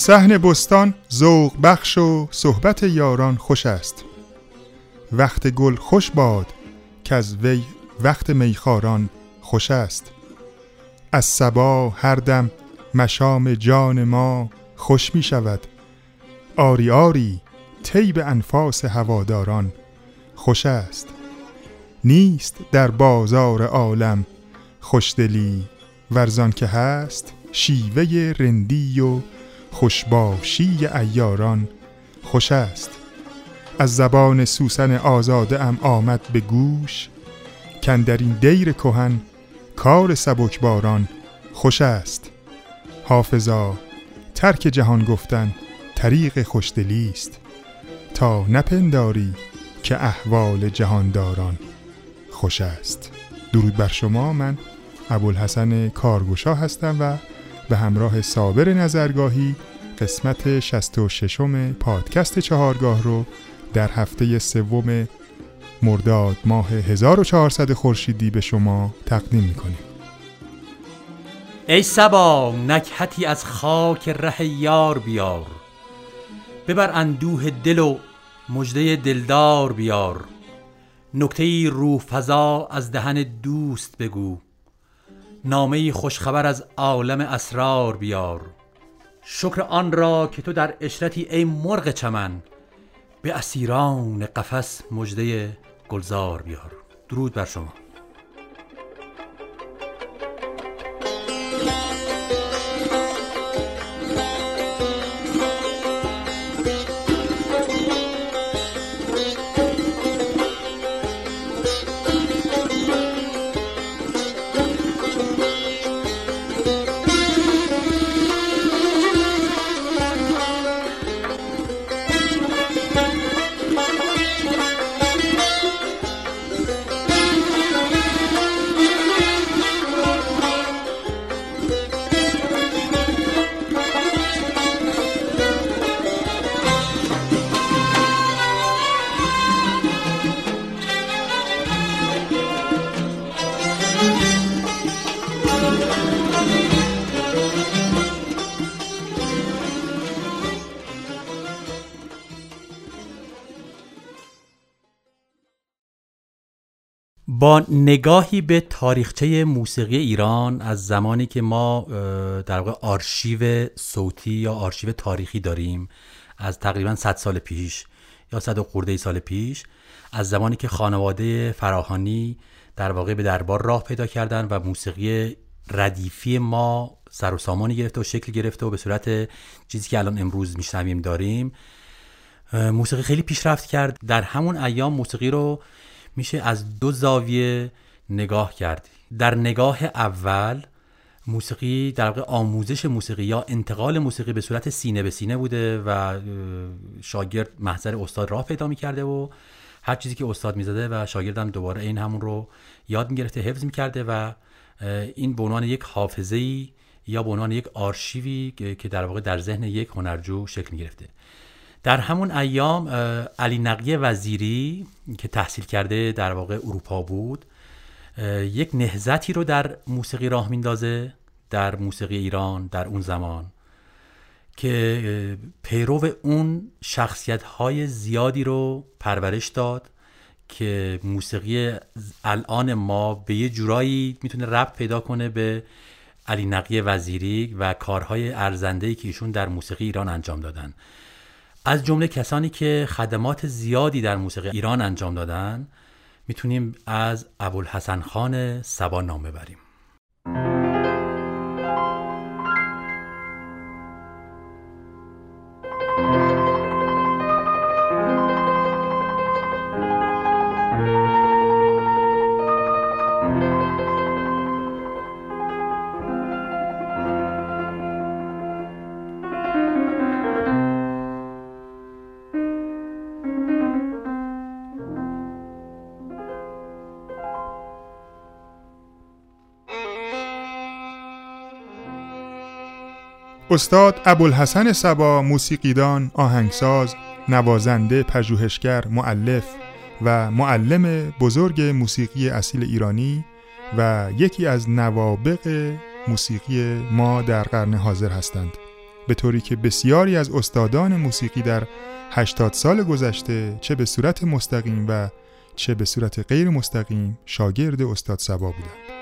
صحن بستان ذوق بخش و صحبت یاران خوش است. وقت گل خوش باد که از وی وقت میخاران خوش است. از سبا هر دم مشام جان ما خوش می شود. آری آری طیب انفاس هواداران خوش است. نیست در بازار عالم خوشدلی ورزان که هست شیوه رندی و خوشباشی ایاران خوش است. از زبان سوسن آزاده ام آمد به گوش. این دیر کهن کار سبکباران خوش است. حافظا ترک جهان گفتن طریق خوشدلی است. تا نپنداری که احوال جهانداران خوش است. درود بر شما من ابوالحسن کارگوشا هستم و به همراه صابر نظرگاهی قسمت 66 پادکست چهارگاه رو در هفته سوم مرداد ماه 1400 خورشیدی به شما تقدیم می‌کنیم. ای سبا نکهتی از خاک ره یار بیار. ببر اندوه دل و مجده دلدار بیار. نکته روح فضا از دهن دوست بگو. نامه خوشخبر از عالم اسرار بیار. شکر آن را که تو در اشرتی ای مرغ چمن. به اسیران قفس مجده گلزار بیار. درود بر شما. نگاهی به تاریخچه موسیقی ایران از زمانی که ما در واقع آرشیو صوتی یا آرشیو تاریخی داریم از تقریبا 100 سال پیش یا 100 خورده سال پیش از زمانی که خانواده فراهانی در واقع به دربار راه پیدا کردن و موسیقی ردیفی ما سر و سامانی گرفته و شکل گرفته و به صورت چیزی که الان امروز میشنویم داریم موسیقی خیلی پیشرفت کرد. در همون ایام موسیقی رو میشه از دو زاویه نگاه کرد در نگاه اول موسیقی در واقع آموزش موسیقی یا انتقال موسیقی به صورت سینه به سینه بوده و شاگرد محضر استاد راه پیدا می‌کرده و هر چیزی که استاد می‌زده و شاگردم دوباره این همون رو یاد می‌گرفته حفظ می‌کرده و این به عنوان یک حافظه یا به عنوان یک آرشیوی که در واقع در ذهن یک هنرجو شکل می‌گرفته. در همون ایام علی نقی وزیری که تحصیل کرده در واقع اروپا بود یک نهزتی رو در موسیقی راه میندازه در موسیقی ایران در اون زمان که پیرو اون شخصیت های زیادی رو پرورش داد که موسیقی الان ما به یه جورایی می‌تونه ربط پیدا کنه به علی نقی وزیری و کارهای ارزنده که ایشون در موسیقی ایران انجام دادن. از جمله کسانی که خدمات زیادی در موسیقی ایران انجام دادن می‌تونیم از ابوالحسن خان سبا نام ببریم. استاد ابوالحسن سبا موسیقیدان، آهنگساز، نوازنده، پژوهشگر، معلف و معلم بزرگ موسیقی اصیل ایرانی و یکی از نوابق موسیقی ما در قرن حاضر هستند. به طوری که بسیاری از استادان موسیقی در 80 سال گذشته چه به صورت مستقیم و چه به صورت غیر مستقیم شاگرد استاد سبا بودند.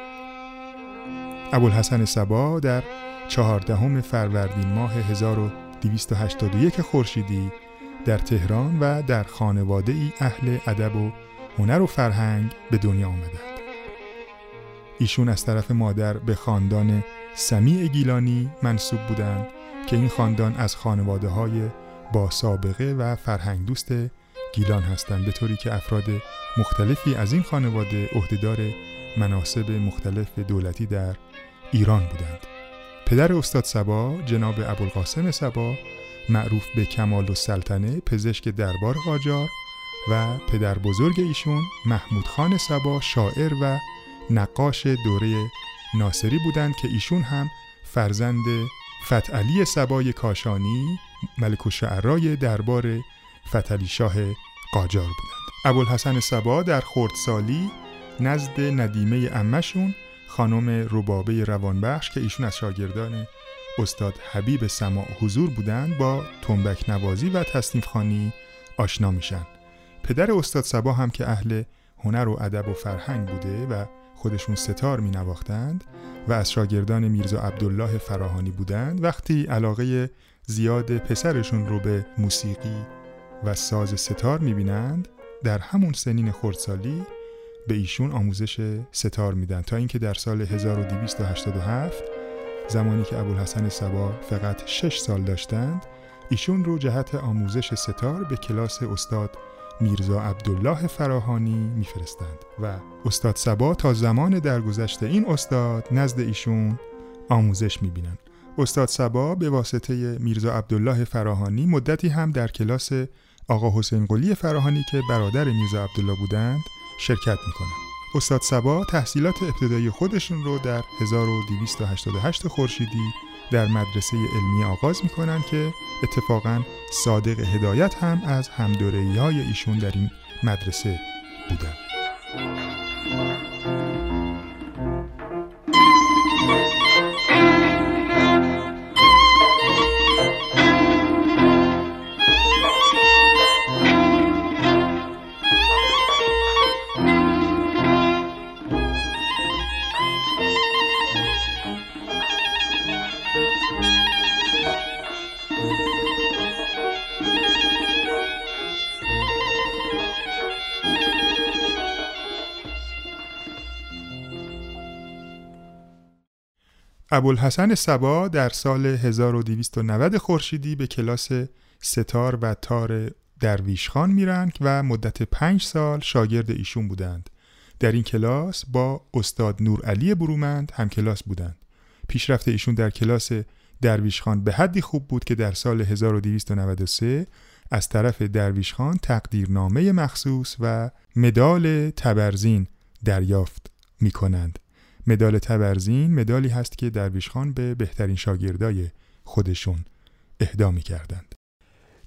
ابوالحسن سبا در چهاردهم فروردین ماه 1281 خورشیدی در تهران و در خانواده ای اهل ادب و هنر و فرهنگ به دنیا آمدند. ایشون از طرف مادر به خاندان سمیع گیلانی منصوب بودند که این خاندان از خانواده های با سابقه و فرهنگ دوست گیلان هستند به طوری که افراد مختلفی از این خانواده عهدهدار مناسب مختلف دولتی در ایران بودند پدر استاد سبا جناب ابوالقاسم سبا معروف به کمال و سلطنه پزشک دربار قاجار و پدر بزرگ ایشون محمود خان سبا شاعر و نقاش دوره ناصری بودند که ایشون هم فرزند فتعلی سبای کاشانی ملک و شعرای دربار فتلی شاه قاجار بودند. ابوالحسن سبا در خردسالی نزد ندیمه امشون خانم ربابه روانبخش که ایشون از شاگردان استاد حبیب سماع حضور بودند با تنبک نوازی و تصنیف خانی آشنا میشن. پدر استاد سبا هم که اهل هنر و ادب و فرهنگ بوده و خودشون ستار می نواختند و از شاگردان میرزا عبدالله فراهانی بودند وقتی علاقه زیاد پسرشون رو به موسیقی و ساز ستار می بینند در همون سنین خردسالی به ایشون آموزش ستار میدن تا اینکه در سال 1287 زمانی که ابوالحسن سبا فقط 6 سال داشتند ایشون رو جهت آموزش ستار به کلاس استاد میرزا عبدالله فراهانی میفرستند و استاد سبا تا زمان درگذشت این استاد نزد ایشون آموزش می‌بینند استاد سبا به واسطه میرزا عبدالله فراهانی مدتی هم در کلاس آقا حسین قلی فراهانی که برادر میرزا عبدالله بودند شرکت می‌کنند استاد سبا تحصیلات ابتدایی خودشون رو در 1288 خورشیدی در مدرسه علمی آغاز می‌کنن که اتفاقا صادق هدایت هم از همدورهی های ایشون در این مدرسه بودن ابوالحسن سبا در سال 1290 خورشیدی به کلاس ستار و تار درویش خان میرند و مدت پنج سال شاگرد ایشون بودند. در این کلاس با استاد نور علی برومند هم کلاس بودند. پیشرفت ایشون در کلاس درویش خان به حدی خوب بود که در سال 1293 از طرف درویش خان تقدیرنامه مخصوص و مدال تبرزین دریافت می کنند. مدال تبرزین مدالی هست که درویش خان به بهترین شاگردای خودشون اهدا کردند.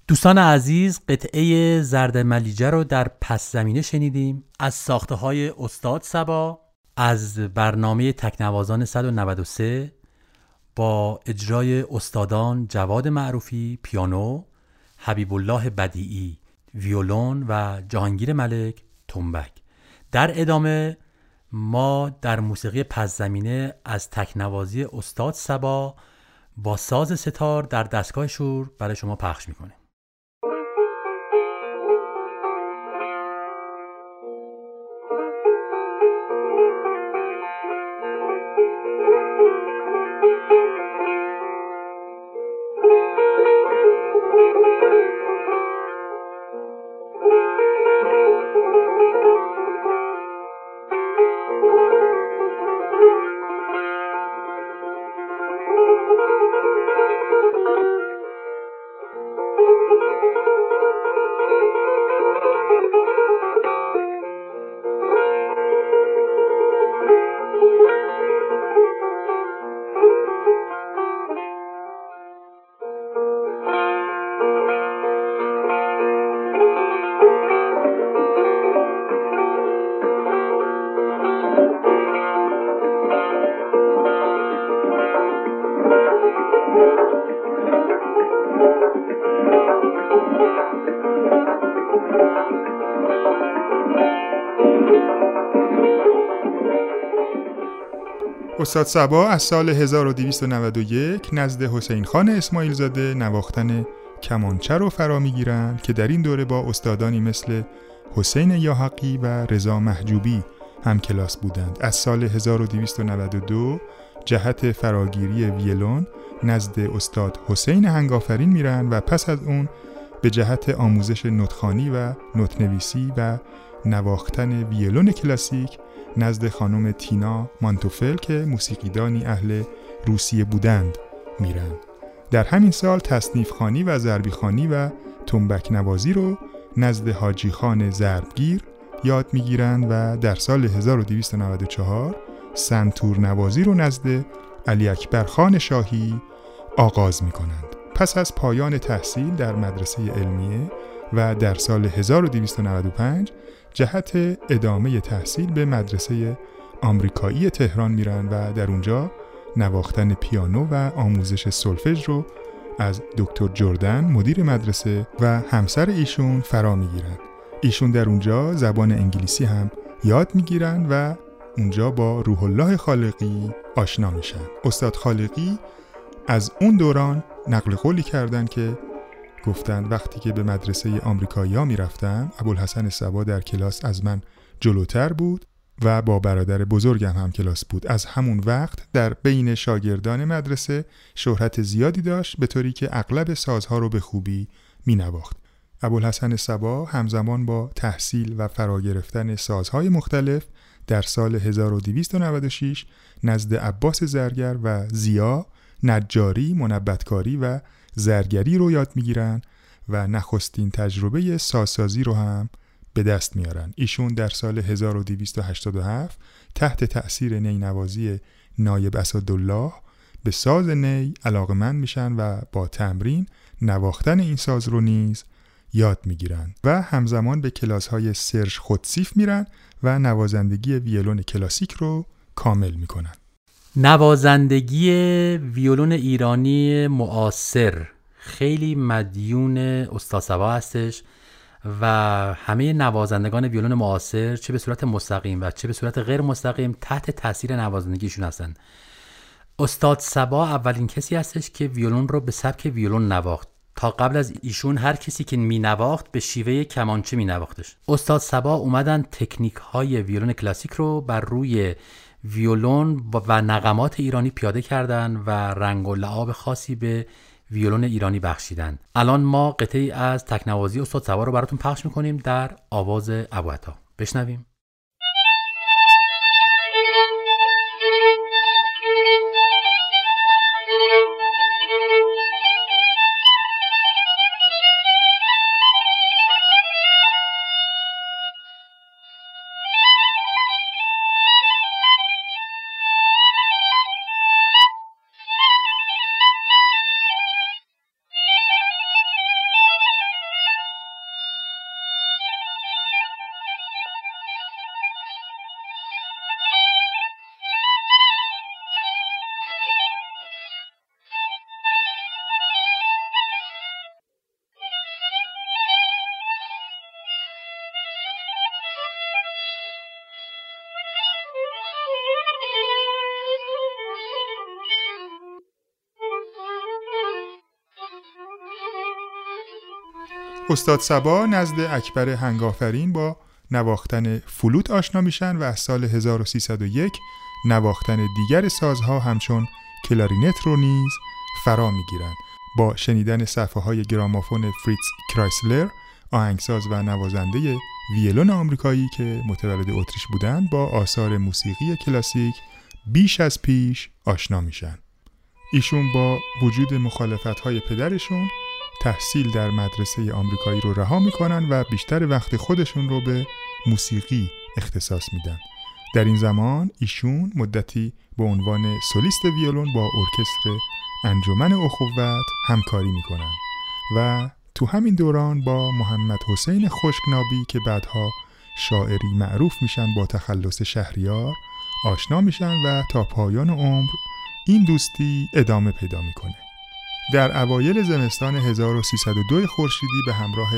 دوستان عزیز قطعه زرد ملیجه رو در پس زمینه شنیدیم از ساخته های استاد سبا از برنامه تکنوازان 193 با اجرای استادان جواد معروفی پیانو حبیب الله بدیعی ویولون و جهانگیر ملک تنبک در ادامه ما در موسیقی پس زمینه از تکنوازی استاد سبا با ساز ستار در دستگاه شور برای شما پخش می‌کنیم. استاد سبا از سال 1291 نزد حسین خان اسماعیل زاده نواختن کمانچه رو فرا می‌گیرند که در این دوره با استادانی مثل حسین یاحقی و رضا محجوبی هم کلاس بودند. از سال 1292 جهت فراگیری ویلون نزد استاد حسین هنگافرین میرن و پس از اون به جهت آموزش نوتخانی و نوتنویسی و نواختن ویلون کلاسیک نزد خانم تینا مانتوفل که موسیقیدانی اهل روسیه بودند میرن در همین سال تصنیف خانی و ضربی خانی و تنبک نوازی رو نزد حاجی خان ضربگیر یاد می‌گیرند و در سال 1294 سنتور نوازی رو نزد علی اکبر خان شاهی آغاز می کنند. پس از پایان تحصیل در مدرسه علمیه و در سال 1295 جهت ادامه تحصیل به مدرسه آمریکایی تهران میرن و در اونجا نواختن پیانو و آموزش سلفژ رو از دکتر جردن مدیر مدرسه و همسر ایشون فرا می‌گیرن. ایشون در اونجا زبان انگلیسی هم یاد می‌گیرن و اونجا با روح الله خالقی آشنا میشن. استاد خالقی از اون دوران نقل قولی کردن که گفتند وقتی که به مدرسه آمریکایی ها می‌رفتم ابوالحسن سبا در کلاس از من جلوتر بود و با برادر بزرگم هم کلاس بود. از همون وقت در بین شاگردان مدرسه شهرت زیادی داشت به طوری که اغلب سازها رو به خوبی می نواخت ابوالحسن سبا همزمان با تحصیل و فرا گرفتن سازهای مختلف در سال 1296 نزد عباس زرگر و زیا نجاری، منبتکاری و زرگری رو یاد می‌گیرن و نخستین تجربه سازسازی رو هم به دست میارن. ایشون در سال 1287 تحت تأثیر نینوازی نایب اسدالله به ساز نی علاقمند میشن و با تمرین نواختن این ساز رو نیز یاد می‌گیرن و همزمان به کلاس های سرژ خودسیف میرن و نوازندگی ویولون کلاسیک رو کامل می‌کنن. نوازندگی ویولون ایرانی معاصر. خیلی مدیون استاد سبا هستش و همه نوازندگان ویولون معاصر چه به صورت مستقیم و چه به صورت غیر مستقیم تحت تاثیر نوازندگیشون هستن. استاد سبا اولین کسی هستش که ویولون رو به سبک ویولون نواخت. تا قبل از ایشون هر کسی که می نواخت به شیوه کمانچه می نواختش استاد سبا اومدن تکنیک های ویولون کلاسیک رو بر روی ویولون و نقمات ایرانی پیاده کردن و رنگ و لعاب خاصی به ویولون ایرانی بخشیدن. الان ما قطعی از تکنوازی استاد سوار رو براتون پخش می‌کنیم در آواز ابوعطا بشنویم. استاد صبا نزد اکبر هنگ‌آفرین با نواختن فلوت آشنا میشن و از سال 1301 نواختن دیگر سازها همچون کلارینت رو نیز فرا می‌گیرند با شنیدن صفحه های گرامافون فریتز کرایسلر آهنگساز و نوازنده ویلون آمریکایی که متولد اتریش بودند با آثار موسیقی کلاسیک بیش از پیش آشنا میشن. ایشون با وجود مخالفت های پدرشون تحصیل در مدرسه آمریکایی رو رها می‌کنن و بیشتر وقت خودشون رو به موسیقی اختصاص میدن. در این زمان ایشون مدتی به عنوان سولیست ویولون با ارکستر انجمن اخوت همکاری می‌کنن و تو همین دوران با محمد حسین خشکنابی که بعدها شاعری معروف میشن با تخلص شهریار آشنا میشن و تا پایان عمر این دوستی ادامه پیدا می‌کنه. در اوایل زمستان 1302 خورشیدی به همراه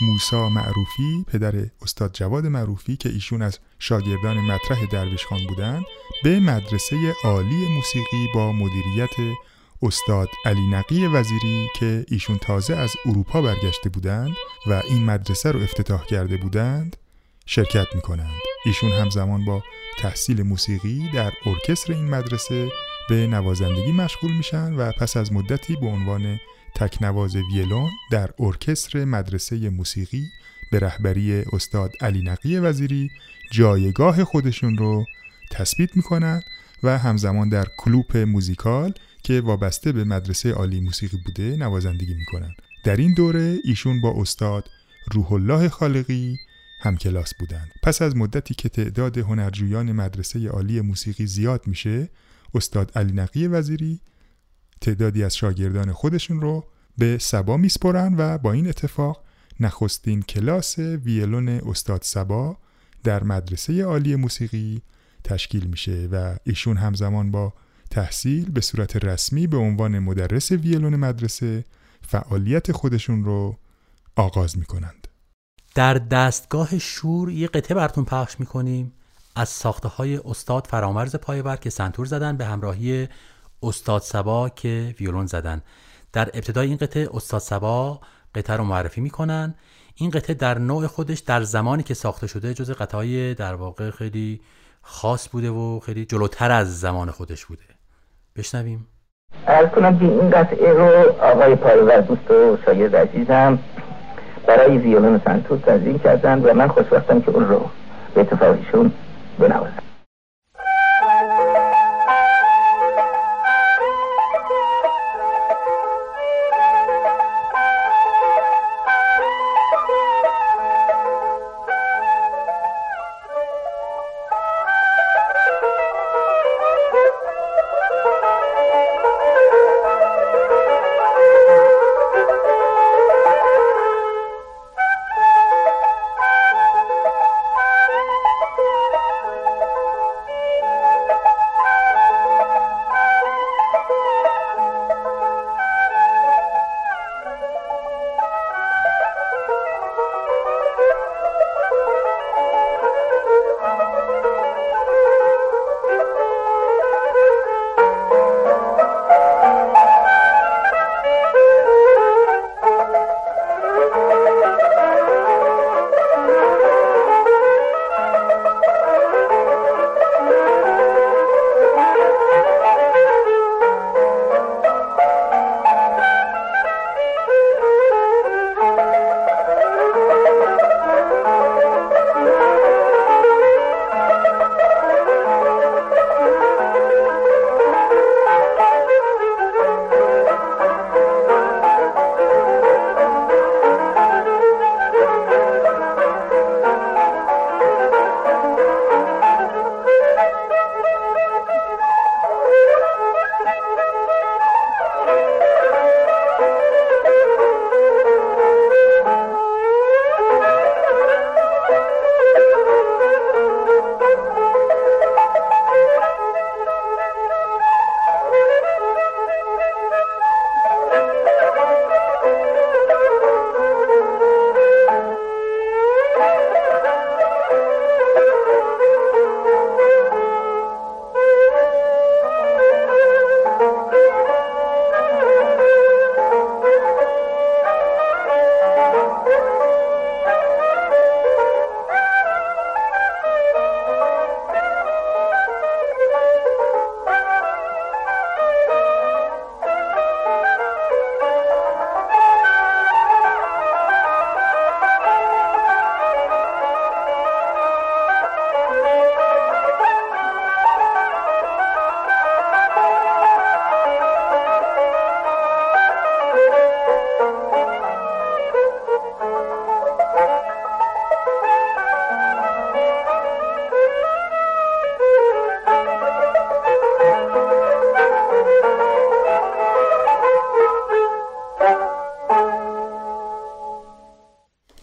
موسا معروفی پدر استاد جواد معروفی که ایشون از شاگردان مطرح درویش خان بودند به مدرسه عالی موسیقی با مدیریت استاد علی نقی وزیری که ایشون تازه از اروپا برگشته بودند و این مدرسه رو افتتاح کرده بودند شرکت می کنند. ایشون همزمان با تحصیل موسیقی در ارکستر این مدرسه به نوازندگی مشغول میشن و پس از مدتی به عنوان تکنواز ویلون در ارکستر مدرسه موسیقی به رهبری استاد علی نقی وزیری جایگاه خودشون رو تثبیت می‌کنن و همزمان در کلوپ موزیکال که وابسته به مدرسه عالی موسیقی بوده نوازندگی می‌کنن. در این دوره ایشون با استاد روح الله خالقی همکلاس بودند. پس از مدتی که تعداد هنرجویان مدرسه عالی موسیقی زیاد میشه استاد علی نقی وزیری تعدادی از شاگردان خودشون رو به سبا میسپرن و با این اتفاق نخستین کلاس ویلون استاد سبا در مدرسه عالی موسیقی تشکیل میشه و ایشون همزمان با تحصیل به صورت رسمی به عنوان مدرس ویلون مدرسه فعالیت خودشون رو آغاز می‌کنند. در دستگاه شور یه قطعه براتون پخش می‌کنیم. از ساخته های استاد فرامرز پایور که سنتور زدن به همراهی استاد سبا که ویولون زدن. در ابتدای این قطعه استاد سبا قطعه رو معرفی می‌کنن. این قطعه در نوع خودش در زمانی که ساخته شده جز قطعه در واقع خیلی خاص بوده و خیلی جلوتر از زمان خودش بوده. بشنویم. ارز کنم این قطعه رو آقای پایور دوست و شاگرد عزیزم برای ویولون سنتور تنظیم کردن و من خوشبختم که اون رو به اتفاقیشون بنوازم.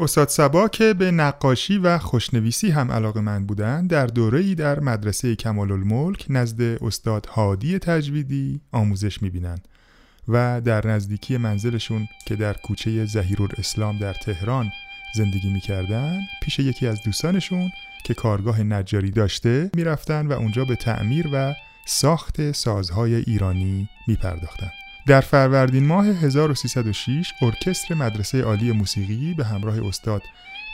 استاد سبا که به نقاشی و خوشنویسی هم علاقه من بودن در دوره در مدرسه کمال الملک نزد استاد هادی تجویدی آموزش می‌بینند و در نزدیکی منزلشون که در کوچه اسلام در تهران زندگی می‌کردن پیش یکی از دوستانشون که کارگاه نجاری داشته می‌رفتن و اونجا به تعمیر و ساخت سازهای ایرانی میپرداختند. در فروردین ماه 1306 ارکستر مدرسه عالی موسیقی به همراه استاد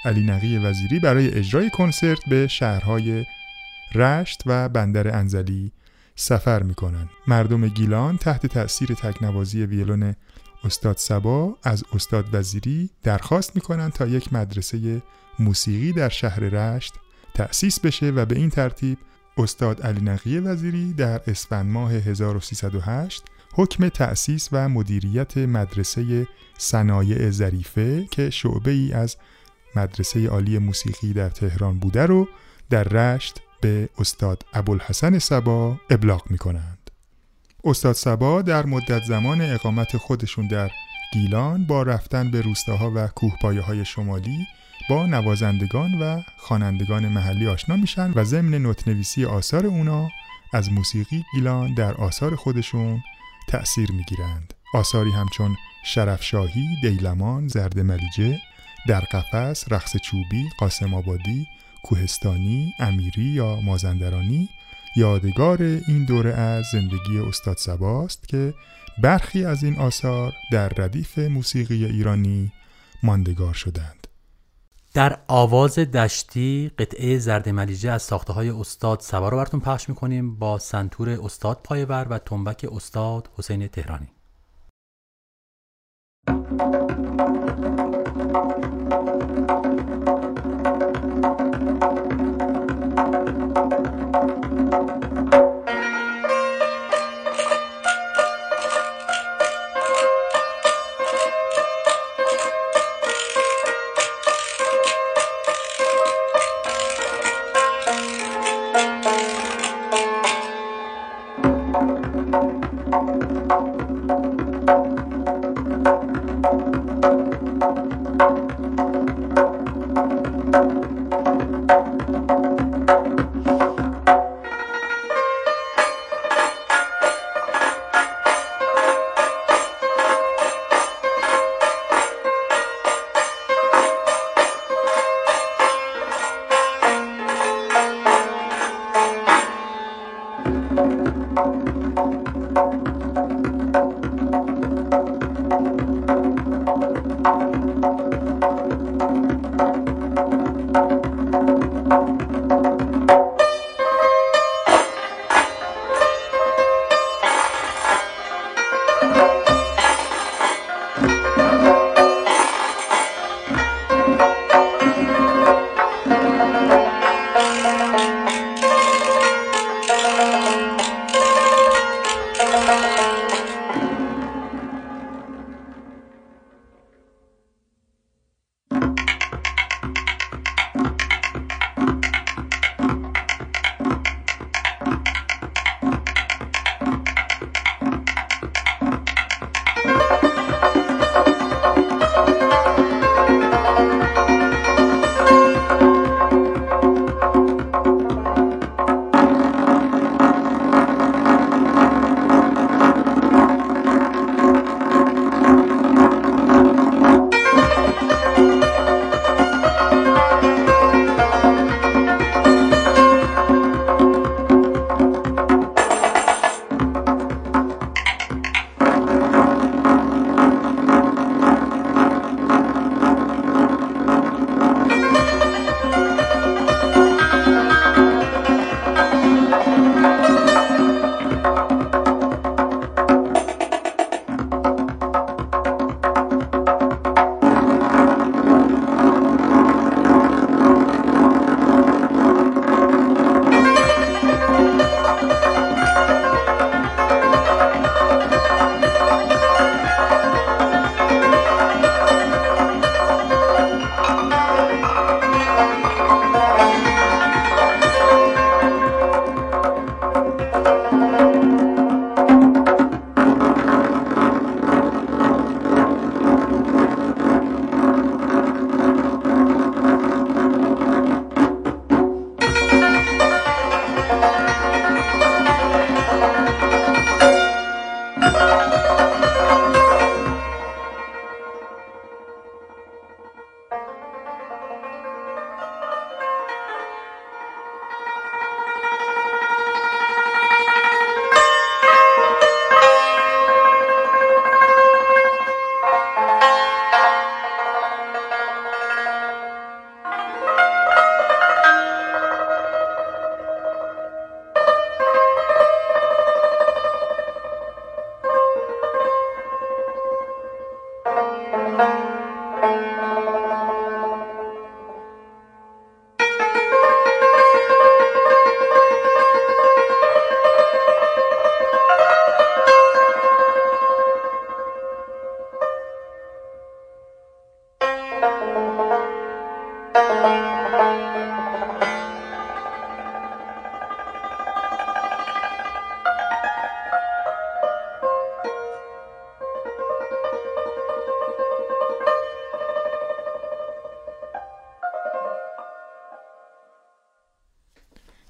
علی نقی وزیری برای اجرای کنسرت به شهرهای رشت و بندر انزلی سفر می‌کنن مردم گیلان تحت تأثیر تکنوازی ویلون استاد سبا از استاد وزیری درخواست می‌کنن تا یک مدرسه موسیقی در شهر رشت تأسیس بشه و به این ترتیب استاد علی نقی وزیری در اسفند ماه 1308 حکم تأسیس و مدیریت مدرسه صنایع ظریفه که شعبه ای از مدرسه عالی موسیقی در تهران بوده رو در رشت به استاد ابوالحسن سبا ابلاغ می کنند. استاد سبا در مدت زمان اقامت خودشون در گیلان با رفتن به روستاها و کوهپایه های شمالی با نوازندگان و خوانندگان محلی آشنا میشن و ضمن نوتنویسی آثار اونا از موسیقی گیلان در آثار خودشون تأثیر می‌گیرند. آثاری همچون شرفشاهی، دیلمان، زرد ملیجه، در قفس، رقص چوبی، قاسم آبادی، کوهستانی، امیری یا مازندرانی یادگار این دوره از زندگی استاد سباست که برخی از این آثار در ردیف موسیقی ایرانی ماندگار شدند. در آواز دشتی قطعه زرد ملیجه از ساخته های استاد سبا رو براتون پخش می‌کنیم با سنتور استاد پایور و تنبک استاد حسین تهرانی.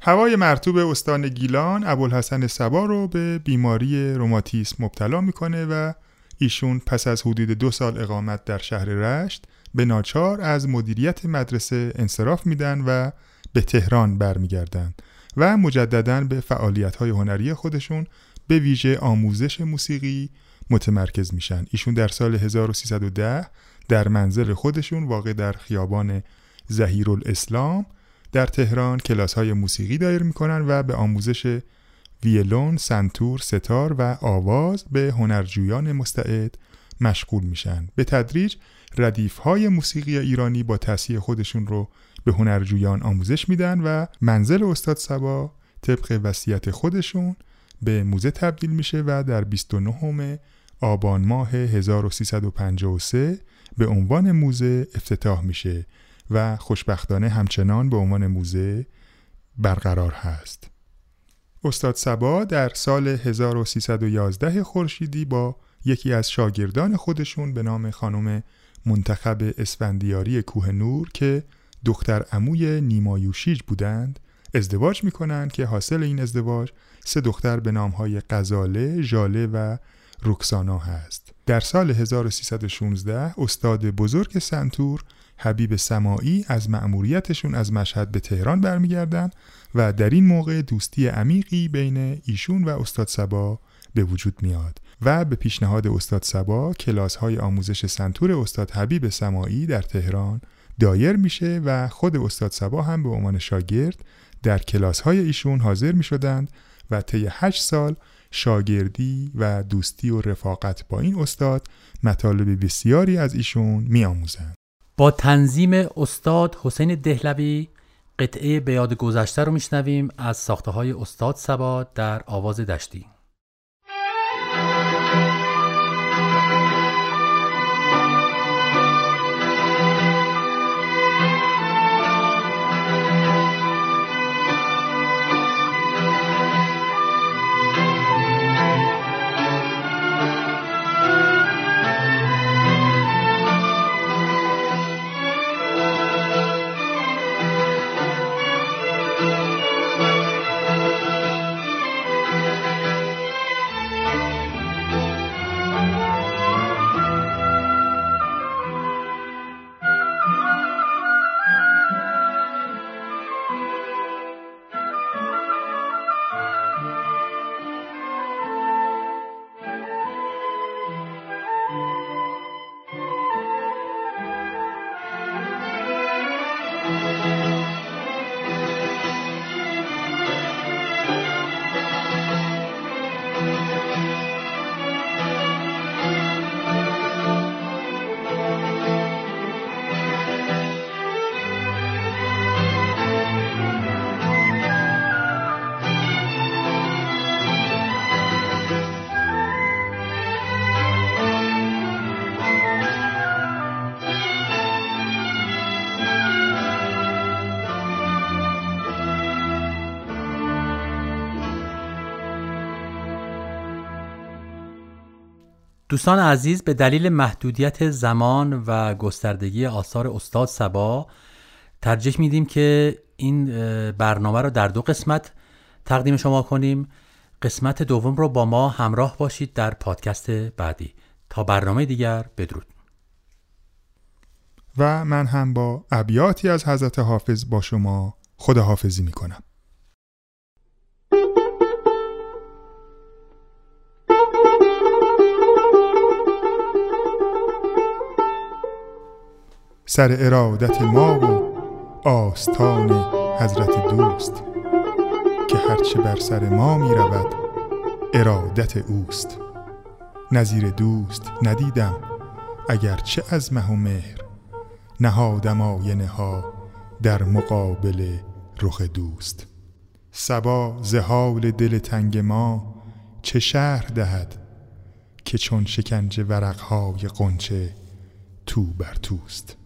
هوای مرتوب استان گیلان ابوالحسن سبا رو به بیماری روماتیسم مبتلا می‌کنه و ایشون پس از حدود دو سال اقامت در شهر رشت به ناچار از مدیریت مدرسه انصراف میدن و به تهران برمیگردن و مجددا به فعالیت های هنری خودشون به ویژه آموزش موسیقی متمرکز میشن. ایشون در سال 1310 در منزل خودشون واقع در خیابان زهیر الاسلام در تهران کلاس های موسیقی دایر می‌کنن و به آموزش ویلون، سنتور، ستار و آواز به هنرجویان مستعد مشغول میشن. به تدریج ردیف های موسیقی ایرانی با تصحیح خودشون رو به هنرجویان آموزش میدن و منزل استاد سبا طبق وصیت خودشون به موزه تبدیل میشه و در 29 آبان ماه 1353 به عنوان موزه افتتاح میشه. و خوشبختانه همچنان به عنوان موزه برقرار هست. استاد سبا در سال 1311 خورشیدی با یکی از شاگردان خودشون به نام خانم منتخب اسفندیاری کوه نور که دختر عموی نیمایوشیج بودند ازدواج می‌کنند که حاصل این ازدواج سه دختر به نامهای قزاله، ژاله و رکسانا هست. در سال 1316 استاد بزرگ سنتور حبیب سماعی از مأموریتشون از مشهد به تهران برمیگردن و در این موقع دوستی عمیقی بین ایشون و استاد سبا به وجود میاد و به پیشنهاد استاد سبا کلاس های آموزش سنتور استاد حبیب سماعی در تهران دایر میشه و خود استاد سبا هم به عنوان شاگرد در کلاس های ایشون حاضر می شدند و طی هشت سال شاگردی و دوستی و رفاقت با این استاد مطالب بسیاری از ایشون می آموزند. با تنظیم استاد حسین دهلوی قطعه به یاد گذشته رو میشنویم از ساخته های استاد سبا در آواز دشتی. دوستان عزیز به دلیل محدودیت زمان و گستردگی آثار استاد سبا ترجیح میدیم که این برنامه رو در دو قسمت تقدیم شما کنیم. قسمت دوم رو با ما همراه باشید در پادکست بعدی. تا برنامه دیگر بدرود. و من هم با ابیاتی از حضرت حافظ با شما خداحافظی می‌کنم. سر ارادت ما و آستان حضرت دوست که هرچه بر سر ما می رود ارادت اوست. نظیر دوست ندیدم اگرچه از مه و مهر. نهادم آینه ها در مقابل رخ دوست. سبا زهال دل تنگ ما چه شهر دهد که چون شکنج ورقهای قنچه تو بر توست.